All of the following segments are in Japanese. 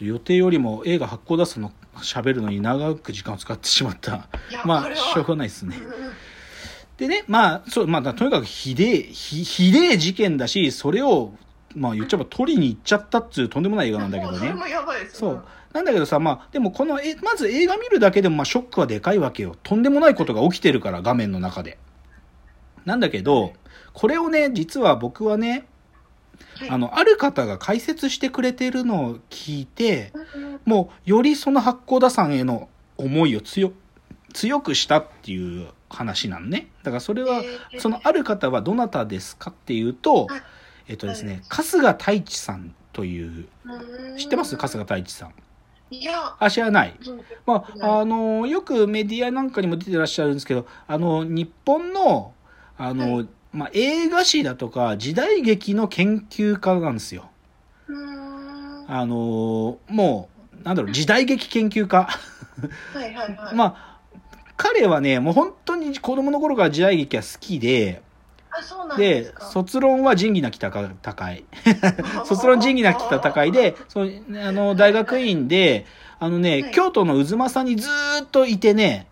と予定よりも映画発行出すの喋るのに長く時間を使ってしまったまあしょうがないですねでねまあそうまあだとにかくひでえひひでえ事件だしそれをまあ言っちゃえば取りに行っちゃったっつうとんでもない映画なんだけどね もうそれもやばいですそう。なんだけどさ、まあ、でもこの、え、まず映画見るだけでも、まあ、ショックはでかいわけよ。とんでもないことが起きてるから、画面の中で。なんだけど、これをね、実は僕はね、はい。あの、ある方が解説してくれてるのを聞いて、もう、よりその八甲田山への思いを強、強くしたっていう話なのね。だからそれは、えー。そのある方はどなたですかっていうとはい、えっとですね、春日太一さんという、うん。知ってます？春日太一さん。いや、あ、知らない。うん。まあ、あの、よくメディアなんかにも出てらっしゃるんですけど、あの、日本の、あの、はいまあ、映画史だとか、時代劇の研究家なんですよ。あの、もう、なんだろう、時代劇研究家。いはいはい。まあ、彼はね、もう本当に子供の頃から時代劇が好きで、あ、そうなんでで。卒論は仁義なき戦い。卒論仁義なき戦いで、そうあの、大学院で、あのね、はい京都の渦政にずーっといてね、えー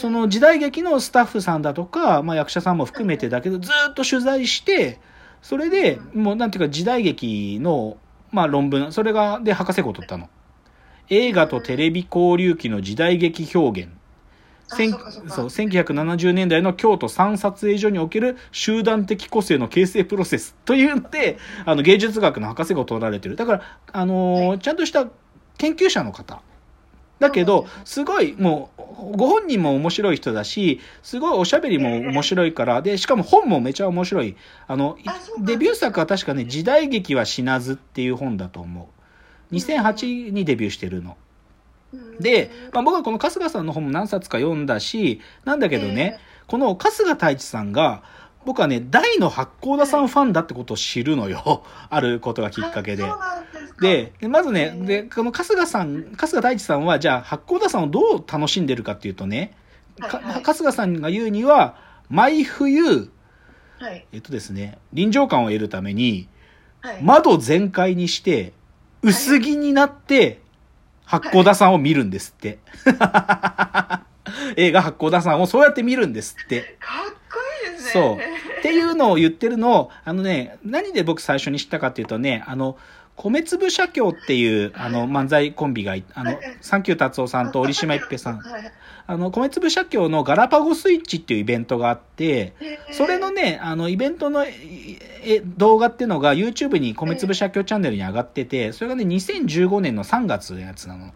その時代劇のスタッフさんだとか、まあ、役者さんも含めてだけど、ずーっと取材して、それで、もうなんていうか時代劇の、まあ、論文、それが、で、博士号を取ったの。映画とテレビ交流期の時代劇表現。そうかそうかそう1970年代の京都三撮影所における集団的個性の形成プロセスというので、あの芸術学の博士号を取られてる。だから、あのーはいちゃんとした研究者の方。だけど、すごい、もう、ご本人も面白い人だし、すごいおしゃべりも面白いから、で、しかも本もめちゃ面白い。あの、デビュー作は確かね、時代劇は死なずっていう本だと思う。2008にデビューしてるの。うんで、まあ、僕はこの春日さんの本も何冊か読んだし、なんだけどね、この春日太一さんが、僕はね、大の八甲田さんファンだってことを知るのよ。あることがきっかけででまずね、うんで、この春日さん、春日太一さんは、じゃあ、八甲田さんをどう楽しんでるかっていうとね、かはいはい春日さんが言うには、毎冬、はい。えっとですね、臨場感を得るために、はい。窓全開にして、薄着になって、八甲田さんを見るんですって。映画八甲田さんをそうやって見るんですって。かっこいいですね。そう。っていうのを言ってるのを、あのね、何で僕最初に知ったかっていうとね、あの、米粒社協っていう、あの、漫才コンビがい、あのサンキュー達夫さんと折島一平さん。はい。あの、米粒社協のガラパゴスイッチっていうイベントがあって、それのね、あの、イベントのええ動画っていうのが YouTube に米粒社協チャンネルに上がってて、それがね、2015年の3月のやつなの。はい。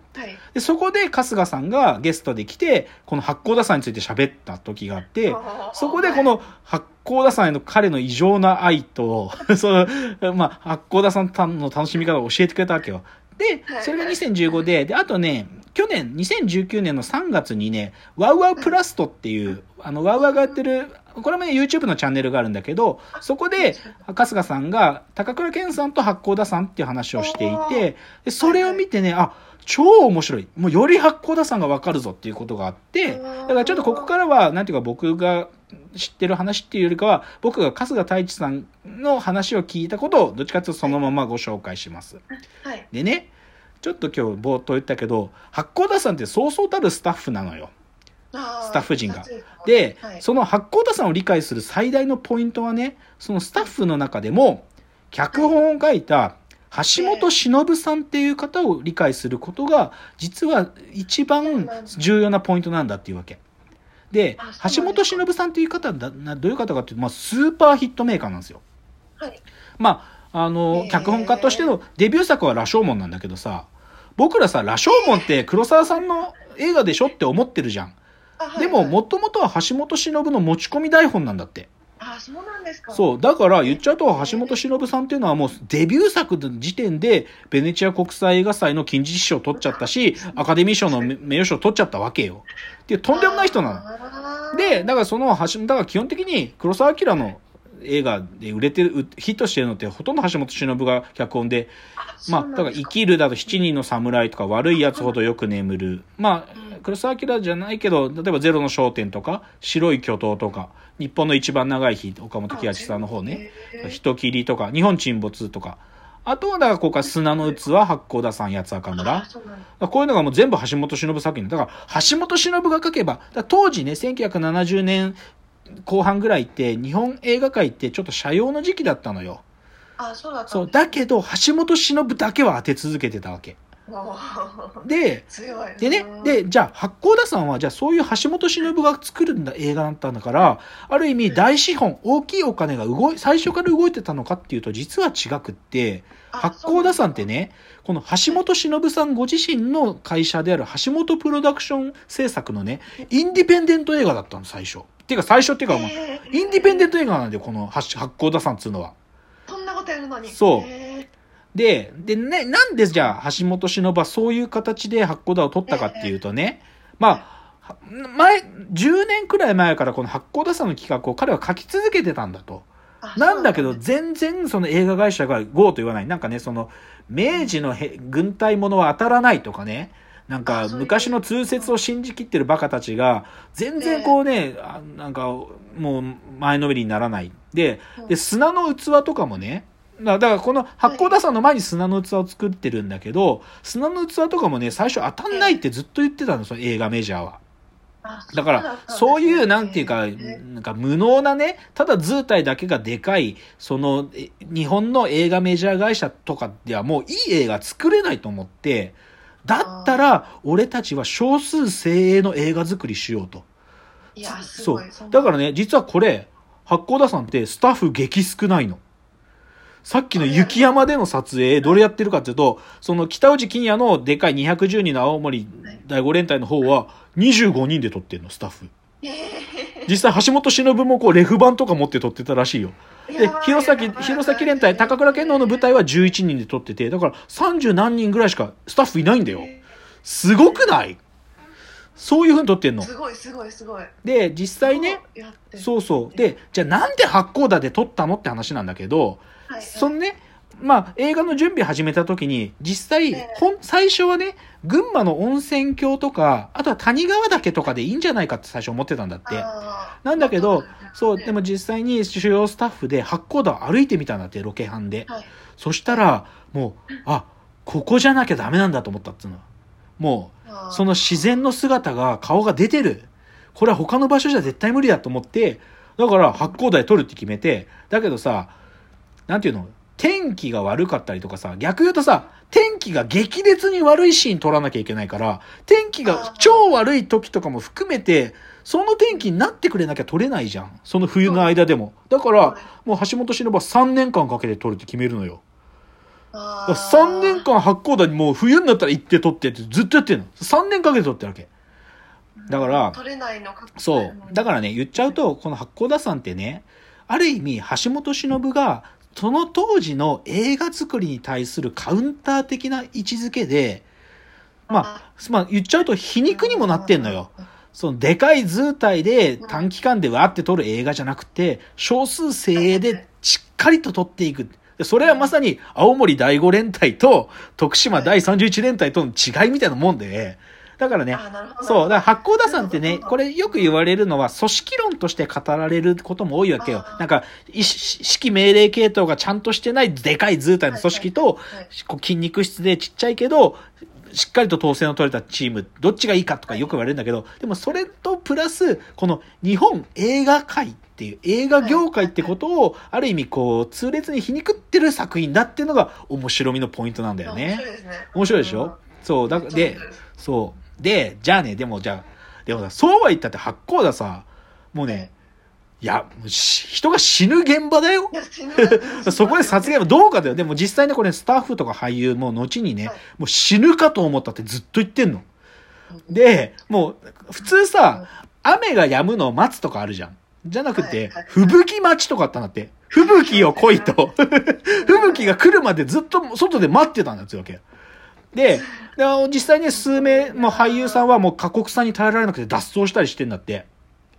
で、そこで春日さんがゲストで来て、この八甲田山について喋った時があって、そこでこの八甲田山への彼の異常な愛と、その、まあ、八甲田山の楽しみ方を教えてくれたわけよ。ではい、それが2015で、で、あとね、去年、2019年の3月にね、ワウワウプラストっていう、あの、ワウワウがやってる、これもね、YouTube のチャンネルがあるんだけど、そこで、春日さんが、高倉健さんと八甲田さんっていう話をしていて、でそれを見てね、あ、超面白い。もうより八甲田さんがわかるぞっていうことがあって、だからちょっとここからは、なんていうか僕が知ってる話っていうよりかは、僕が春日太一さんの話を聞いたことを、どっちかというとそのままご紹介します。はい。でね、ちょっと今日冒頭言ったけど、八甲田さんってそうそうたるスタッフなのよ。ススタッフ陣が。で、はい、その八甲田さんを理解する最大のポイントはね、そのスタッフの中でも、脚本を書いた橋本忍さんっていう方を理解することが、実は一番重要なポイントなんだっていうわけ。で橋本忍さんっていう方だ、などういう方かっていうと、まあ、スーパーヒットメーカーなんですよ。はい。まあ、あの脚本家としてのデビュー作は羅生門なんだけどさ、僕らさ、羅生門って黒沢さんの映画でしょって思ってるじゃん。でも、はいもともとは橋本忍の持ち込み台本なんだって。あ、そうなんですか。そう。だから言っちゃうと、橋本忍さんっていうのはもうデビュー作の時点で、ベネチア国際映画祭の金獅子賞を取っちゃったし、アカデミー賞の名誉賞を取っちゃったわけよ。っていう、とんでもない人なの。ので、だからその橋、だから基本的に黒澤明の映画で売れてる、うヒットしてるのってほとんど橋本忍が脚本で、まあ、だから生きるだと七人の侍とか悪い奴ほどよく眠る。まあ、黒澤明じゃないけど、例えばゼロの焦点とか、白い巨頭とか、日本の一番長い日、岡本喜八さんの方ね、人斬りとか、日本沈没とか、あとは、だから、ここから砂の器、八甲田山、八つ赤村。こういうのがもう全部橋本忍作品。だから、橋本忍が書けば、当時ね、1970年後半ぐらいって、日本映画界ってちょっと社用の時期だったのよ。あ、そうだったそう。だけど、橋本忍だけは当て続けてたわけ。で、強い。でねう、ん、で、じゃあ、八甲田さんは、じゃあそういう橋本忍が作るんだ映画だったんだから、ある意味大資本、大きいお金が動い、最初から動いてたのかっていうと、実は違くって、あ八甲田さんってね、この橋本忍さんご自身の会社である橋本プロダクション制作のね、インディペンデント映画だったの、最初。っていうか、最初っていうか、もうえーインディペンデント映画なんだよ、この八八甲田さんっつうのは。そんなことやるのに。そうへで、でね、なんでじゃあ橋本忍はそういう形で八甲田を取ったかっていうとね、まあ、は前、10年くらい前からこの八甲田さんの企画を彼は書き続けてたんだと。なんだけど、全然その映画会社が GO と言わない。なんかね、その、明治のへ軍隊ものは当たらないとかね、なんか昔の通説を信じきってるバカたちが、全然こうね、あなんかもう前のめりにならない。で、で、砂の器とかもね、だだからこの八甲田山の前に砂の器を作ってるんだけど、砂の器とかもね、最初当たんないってずっと言ってたの、その映画メジャーは。あだから、そういう、なんていうか、なんか無能なね、ただ図体だけがでかい、その、え日本の映画メジャー会社とかではもういい映画作れないと思って、だったら、俺たちは少数精鋭の映画作りしようと。いや、すそ。う。だからね、実はこれ、八甲田山ってスタッフ激少ないの。さっきの雪山での撮影、どれやってるかっていうと、その北内金也のでかい210人の青森第五連隊の方は25人で撮ってるの、スタッフ。え実際橋本忍もこうレフ板とか持って撮ってたらしいよ。で弘前、弘前連隊、高倉健能の舞台は11人で撮ってて、だから30何人ぐらいしかスタッフいないんだよ。すごくない？そういう風に撮ってんの。すごい、すごい、すごい。で、実際ね、そうそう。で、じゃあなんで八甲田で撮ったのって話なんだけど、はい、そのね、まあ映画の準備始めた時に、実際ええ、ほん、最初はね、群馬の温泉郷とか、あとは谷川岳とかでいいんじゃないかって最初思ってたんだって。なんだけど、そう、ねでも実際に主要スタッフで八甲田を歩いてみたんだって、ロケハンで。はい。そしたら、もう、あ、ここじゃなきゃダメなんだと思ったっつうの。もう、その自然の姿が、顔が出てる。これは他の場所じゃ絶対無理だと思って、だから八甲田で撮るって決めて、だけどさ、なんていうの？天気が悪かったりとかさ、逆言うとさ、天気が激烈に悪いシーン撮らなきゃいけないから、天気が超悪い時とかも含めて、その天気になってくれなきゃ撮れないじゃん。その冬の間でも。だから、もう橋本忍は3年間かけて撮るって決めるのよ。あだから3年間八甲田にもう冬になったら行って撮ってってずっとやってるの。3年かけて撮ってるわけ。だから取れないのかそう。だからね、言っちゃうと、この八甲田山ってね、ある意味、橋本忍が、その当時の映画作りに対するカウンター的な位置づけで、まあ、まあ、言っちゃうと皮肉にもなってんのよ。そのでかい図体で短期間でわーって撮る映画じゃなくて、少数精鋭でしっかりと撮っていく。でそれはまさに青森第5連隊と徳島第31連隊との違いみたいなもんで、だからね、そう、だから八甲田山ってね、これよく言われるのは組織論として語られることも多いわけよ。なんか、い指揮命令系統がちゃんとしてないでかい図体の組織と、筋肉質でちっちゃいけど、しっかりと統制の取れたチーム、どっちがいいかとかよく言われるんだけど、でもそれとプラス、この日本映画界っていう、映画業界ってことを、ある意味こう、痛烈に皮肉ってる作品だっていうのが面白みのポイントなんだよね。面白。いでしょ？そう、だうんで、そう。で、じゃあね、でもじゃあ、でもさ、そうは言ったって八甲田さ、もうね、いや、人が死ぬ現場だよ そこで撮影もどうかだよ。でも実際ね、これスタッフとか俳優も後にねはい、もう死ぬかと思ったってずっと言ってんの。で、もう、普通さ、雨が止むのを待つとかあるじゃん。じゃなくて吹雪待ちとかあったんだって。吹雪を来いと。吹雪が来るまでずっと外で待ってたんだってわけ。で、で実際ね、数名、もう俳優さんはもう過酷さに耐えられなくて脱走したりしてんだって。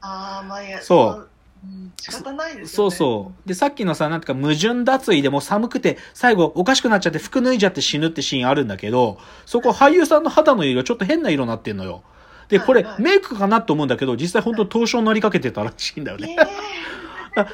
ああ、まあいや。そううん。仕方ないですそう。そう。で、さっきのさ、なんていうか、矛盾脱衣でもう寒くて、最後おかしくなっちゃって服脱いじゃって死ぬってシーンあるんだけど、そこ俳優さんの肌の色がちょっと変な色になってんのよ。で、これメイクかなと思うんだけど、実際本当凍傷になりかけてたらしいんだよね。えあ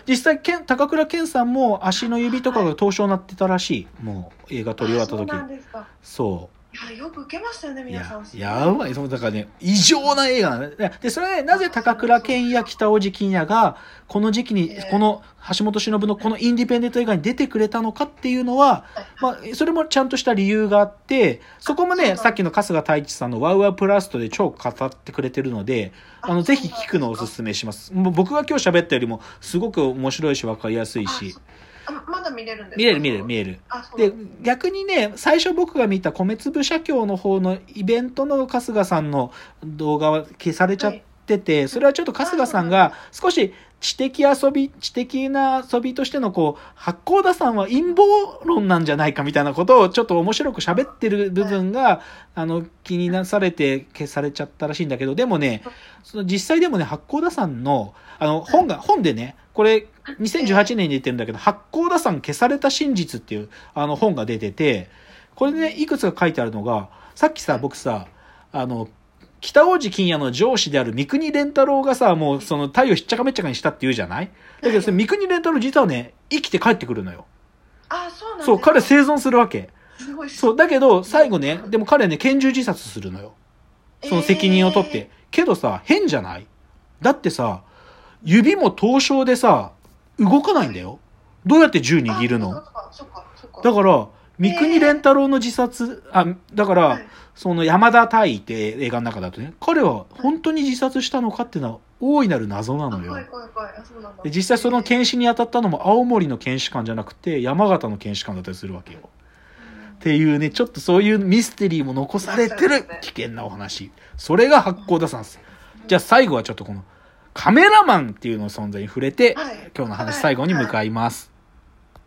実際健高倉健さんも足の指とかが凍傷になってたらしい。もう映画撮り終わった時。あそうなんですか。そいや、よく受けましたよね、皆さん。ややばい。そうだからね異常な映画なのね。でそれねなぜ高倉健や北尾路欣也がこの時期にええ。この橋本忍のこのインディペンデント映画に出てくれたのかっていうのはまあ、それもちゃんとした理由があって、そこもね、さっきの春日太一さんのワウワウプラストで超語ってくれてるので、あの、ぜひ聞くのをおすすめします。もう僕が今日喋ったよりも、すごく面白いし分かりやすいし、まだ見れるんですか？見れる見れる見れる。で、逆にね、最初僕が見た米粒社協の方のイベントの春日さんの動画は消されちゃってて、それはちょっと春日さんが少し知的遊び、知的な遊びとしてのこう、八甲田さんは陰謀論なんじゃないかみたいなことをちょっと面白く喋ってる部分が、あの、気になされて消されちゃったらしいんだけど、でもね、その実際でもね、八甲田さんの、あの、本が、本でね、これ、2018年に出てるんだけど、八甲田山消された真実っていう、あの、本が出てて、これね、いくつか書いてあるのが、さっきさ、僕さ、あの、北大路欣也の上司である三國連太郎がさ、もうその太陽ひっちゃかめっちゃかにしたって言うじゃない？だけどそれ三國連太郎実はね、生きて帰ってくるのよ。あ、そうなんそう、彼生存するわけ。すごいそう、だけど、最後ね、でも彼ね、拳銃自殺するのよ。その責任を取って。けどさ、変じゃないだってさ、指も凍傷でさ、動かないんだよ。どうやって銃えー握るの？だから、三國連太郎の自殺、あ、だから、はいその山田大って映画の中だとね、彼は本当に自殺したのかっていうのは大いなる謎なあのよ。怖い怖い怖い。あ、そうなんだ。で実際その検視に当たったのも青森の検視官じゃなくて山形の検視官だったりするわけよ。っていうね、ちょっとそういうミステリーも残されてる危険なお話。それが八甲田さんです。じゃあ最後はちょっとこのカメラマンっていうの存在に触れて、はい今日の話最後に向かいます。